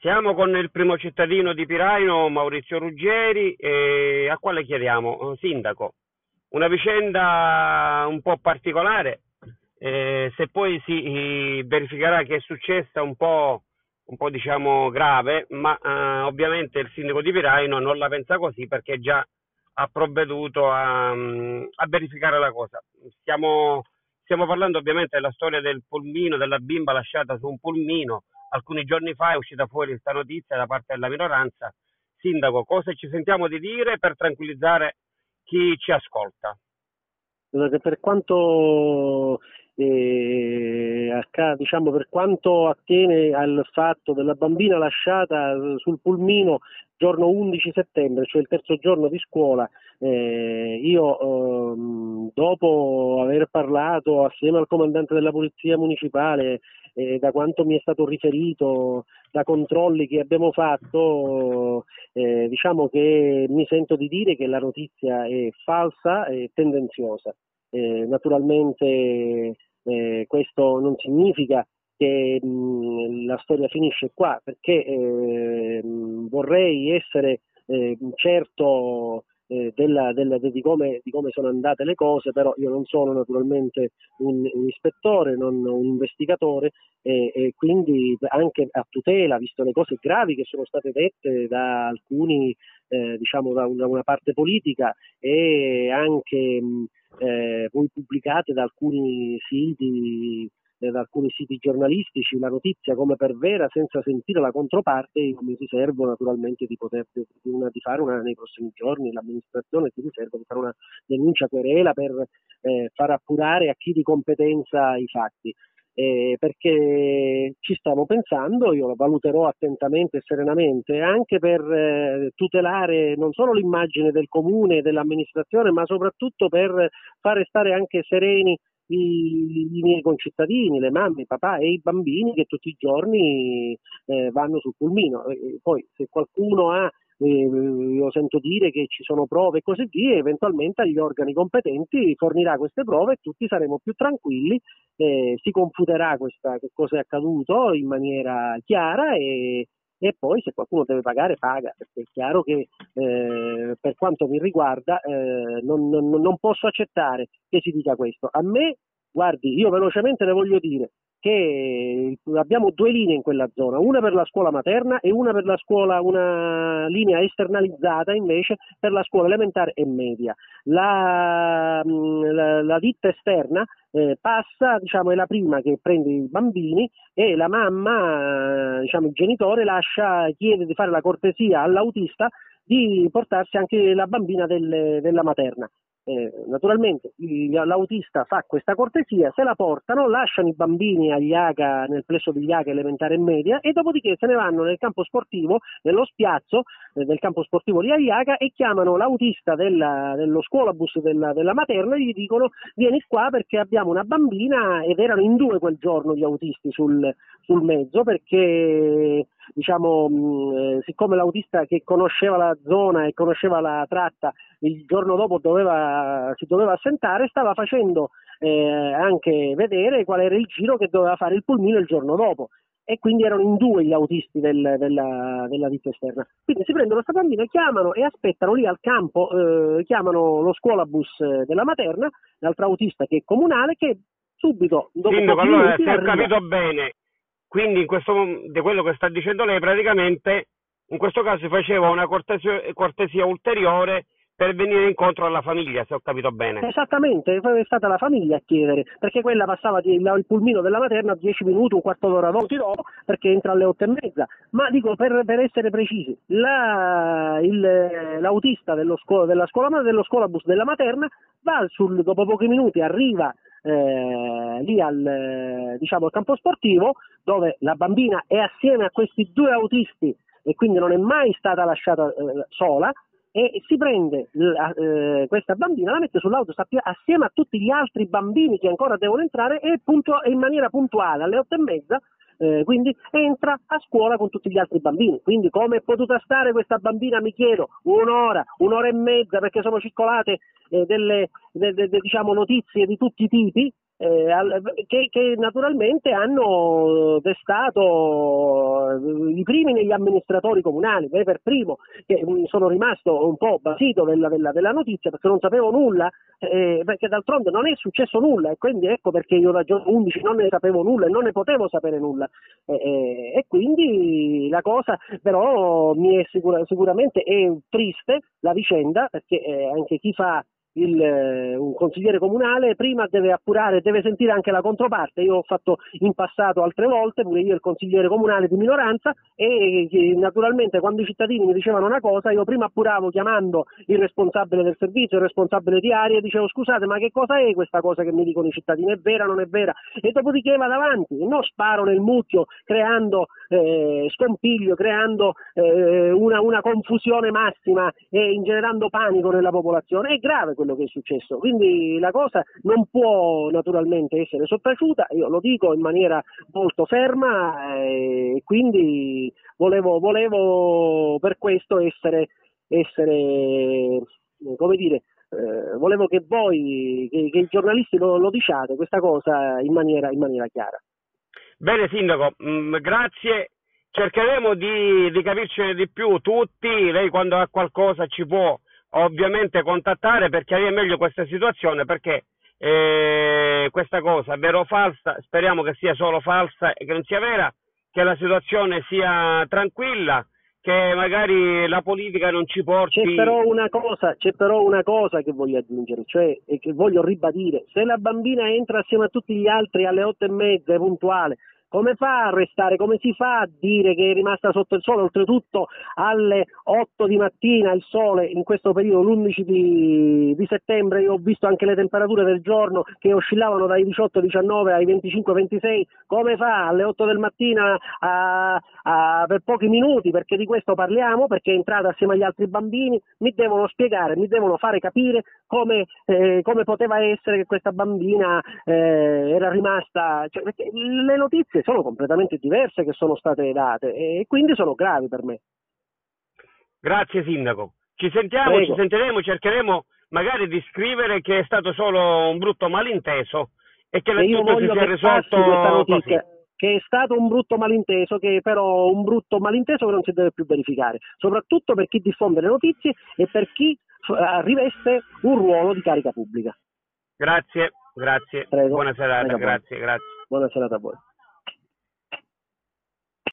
Siamo con il primo cittadino di Piraino, Maurizio Ruggeri, a quale chiediamo? Sindaco, una vicenda un po' particolare, eh, se poi si verificherà che è successa un po', un po' diciamo grave, ma eh, ovviamente il sindaco di Piraino non la pensa così perché già ha provveduto a, a verificare la cosa. Stiamo, stiamo parlando ovviamente della storia del pulmino, della bimba lasciata su un pulmino alcuni giorni fa è uscita fuori questa notizia da parte della minoranza. Sindaco, cosa ci sentiamo di dire per tranquillizzare chi ci ascolta? Per quanto, eh, diciamo, per quanto attiene al fatto della bambina lasciata sul pulmino giorno 11 settembre, cioè il terzo giorno di scuola, eh, io eh, dopo aver parlato assieme al comandante della polizia municipale eh, da quanto mi è stato riferito, da controlli che abbiamo fatto, eh, diciamo che mi sento di dire che la notizia è falsa e tendenziosa. Eh, naturalmente eh, questo non significa che mh, la storia finisce qua, perché eh, vorrei essere eh, certo eh, della, della, di, come, di, come, sono andate le cose, però io non sono naturalmente un, un ispettore, non un investigatore e, e, quindi anche a tutela, visto le cose gravi che sono state dette da alcuni, eh, diciamo da una, una, parte politica e anche eh, poi pubblicate da alcuni siti da alcuni siti giornalistici la notizia come per vera senza sentire la controparte, io mi riservo naturalmente di poter di, di fare una, nei prossimi giorni, l'amministrazione si riserva di fare una denuncia querela per eh, far appurare a chi di competenza i fatti. Eh, perché ci stiamo pensando, io lo valuterò attentamente e serenamente, anche per eh, tutelare non solo l'immagine del comune e dell'amministrazione, ma soprattutto per fare stare anche sereni i, i, miei concittadini, le mamme, i papà e i bambini che tutti i giorni eh, vanno sul pulmino. E poi se qualcuno ha eh, io sento dire che ci sono prove e così via, eventualmente agli organi competenti fornirà queste prove e tutti saremo più tranquilli, eh, si confuterà questa, che cosa è accaduto in maniera chiara e, e poi se qualcuno deve pagare paga, perché è chiaro che eh, per quanto mi riguarda eh, non, non, non, posso accettare che si dica questo. A me, guardi, io velocemente le voglio dire che abbiamo due linee in quella zona, una per la scuola materna e una per la scuola, una linea esternalizzata invece per la scuola elementare e media. La, la, la ditta esterna eh, passa, diciamo, è la prima che prende i bambini e la mamma, eh, diciamo, il genitore lascia, chiede di fare la cortesia all'autista di portarsi anche la bambina del, della materna. Eh, naturalmente l'autista fa questa cortesia, se la portano, lasciano i bambini agli AGA nel plesso degli AGA elementare e media e dopodiché se ne vanno nel campo sportivo, nello spiazzo eh, del campo sportivo di Aiaga e chiamano l'autista della, dello scuolabus della, della materna e gli dicono vieni qua perché abbiamo una bambina ed erano in due quel giorno gli autisti sul, sul mezzo perché diciamo, mh, eh, siccome l'autista che conosceva la zona e conosceva la tratta il giorno dopo doveva, si doveva assentare, stava facendo eh, anche vedere qual era il giro che doveva fare il pulmino il giorno dopo e quindi erano in due gli autisti del, della, della ditta esterna. Quindi si prendono questa bambina, chiamano e aspettano lì al campo, eh, chiamano lo scuolabus della materna, l'altro autista che è comunale, che subito dopo Sindaco, allora se ho capito bene, quindi in questo, di quello che sta dicendo lei praticamente in questo caso faceva una cortesia, cortesia ulteriore per venire incontro alla famiglia, se ho capito bene. Esattamente, è stata la famiglia a chiedere, perché quella passava il pulmino della materna 10 minuti, un quarto d'ora dopo, perché entra alle 8 e mezza. Ma dico, per, per essere precisi, la, il, l'autista scuola, della scuola, dello scuolabus della materna va sul, dopo pochi minuti, arriva eh, lì al, diciamo, al campo sportivo, dove la bambina è assieme a questi due autisti e quindi non è mai stata lasciata eh, sola, e si prende eh, questa bambina, la mette sull'auto assieme a tutti gli altri bambini che ancora devono entrare e, puntu- in maniera puntuale alle otto e mezza eh, quindi entra a scuola con tutti gli altri bambini. Quindi come è potuta stare questa bambina, mi chiedo, un'ora, un'ora e mezza, perché sono circolate eh, delle de, de, de, diciamo, notizie di tutti i tipi, eh, che, che, naturalmente hanno destato eh, i primi negli amministratori comunali, me per primo, che sono rimasto un po' basito della, della, della notizia perché non sapevo nulla, eh, perché d'altronde non è successo nulla e quindi ecco perché io da giorno 11 non ne sapevo nulla e non ne potevo sapere nulla. Eh, eh, e quindi la cosa però mi è sicura, sicuramente è triste la vicenda perché anche chi fa il, eh, un consigliere comunale prima deve appurare, deve sentire anche la controparte. Io ho fatto in passato altre volte, pure io il consigliere comunale di minoranza e, e naturalmente quando i cittadini mi dicevano una cosa io prima appuravo chiamando il responsabile del servizio, il responsabile di area e dicevo scusate ma che cosa è questa cosa che mi dicono i cittadini, è vera o non è vera? E dopodiché vado avanti, non sparo nel mucchio creando eh, scompiglio, creando eh, una, una confusione massima e ingenerando panico nella popolazione. È grave quello che è successo. Quindi la cosa non può naturalmente essere sottaciuta, io lo dico in maniera molto ferma eh, e quindi volevo, volevo per questo essere, essere come dire, eh, volevo che voi, che, che i giornalisti lo, lo, diciate questa cosa in maniera, in maniera chiara. Bene Sindaco, mh, mm, grazie. Cercheremo di, di capircene di più tutti, lei quando ha qualcosa ci può ovviamente contattare per chiarire meglio questa situazione perché eh, questa cosa, vero o falsa, speriamo che sia solo falsa e che non sia vera, che la situazione sia tranquilla, che magari la politica non ci porti. C'è però una cosa, c'è però una cosa che voglio aggiungere, cioè e che voglio ribadire, se la bambina entra assieme a tutti gli altri alle otto e mezza, è puntuale, come fa a restare, come si fa a dire che è rimasta sotto il sole, oltretutto alle 8 di mattina il sole in questo periodo, l'11 di, di settembre, io ho visto anche le temperature del giorno che oscillavano dai 18-19 ai 25-26, come fa alle 8 del mattino a, a, per pochi minuti, perché di questo parliamo, perché è entrata assieme agli altri bambini, mi devono spiegare, mi devono fare capire come, eh, come poteva essere che questa bambina eh, era rimasta, cioè, le notizie notizie sono completamente diverse che sono state date e quindi sono gravi per me. Grazie Sindaco. Ci sentiamo, Prego. ci sentiremo, cercheremo magari di scrivere che è stato solo un brutto malinteso e che e tutto si sia risolto notizia, che è stato un brutto malinteso, che però un brutto malinteso che non si deve più verificare, soprattutto per chi diffonde le notizie e per chi riveste un ruolo di carica pubblica. Grazie, grazie. Prego. Buona serata, Prego, grazie, grazie. Buona serata a voi.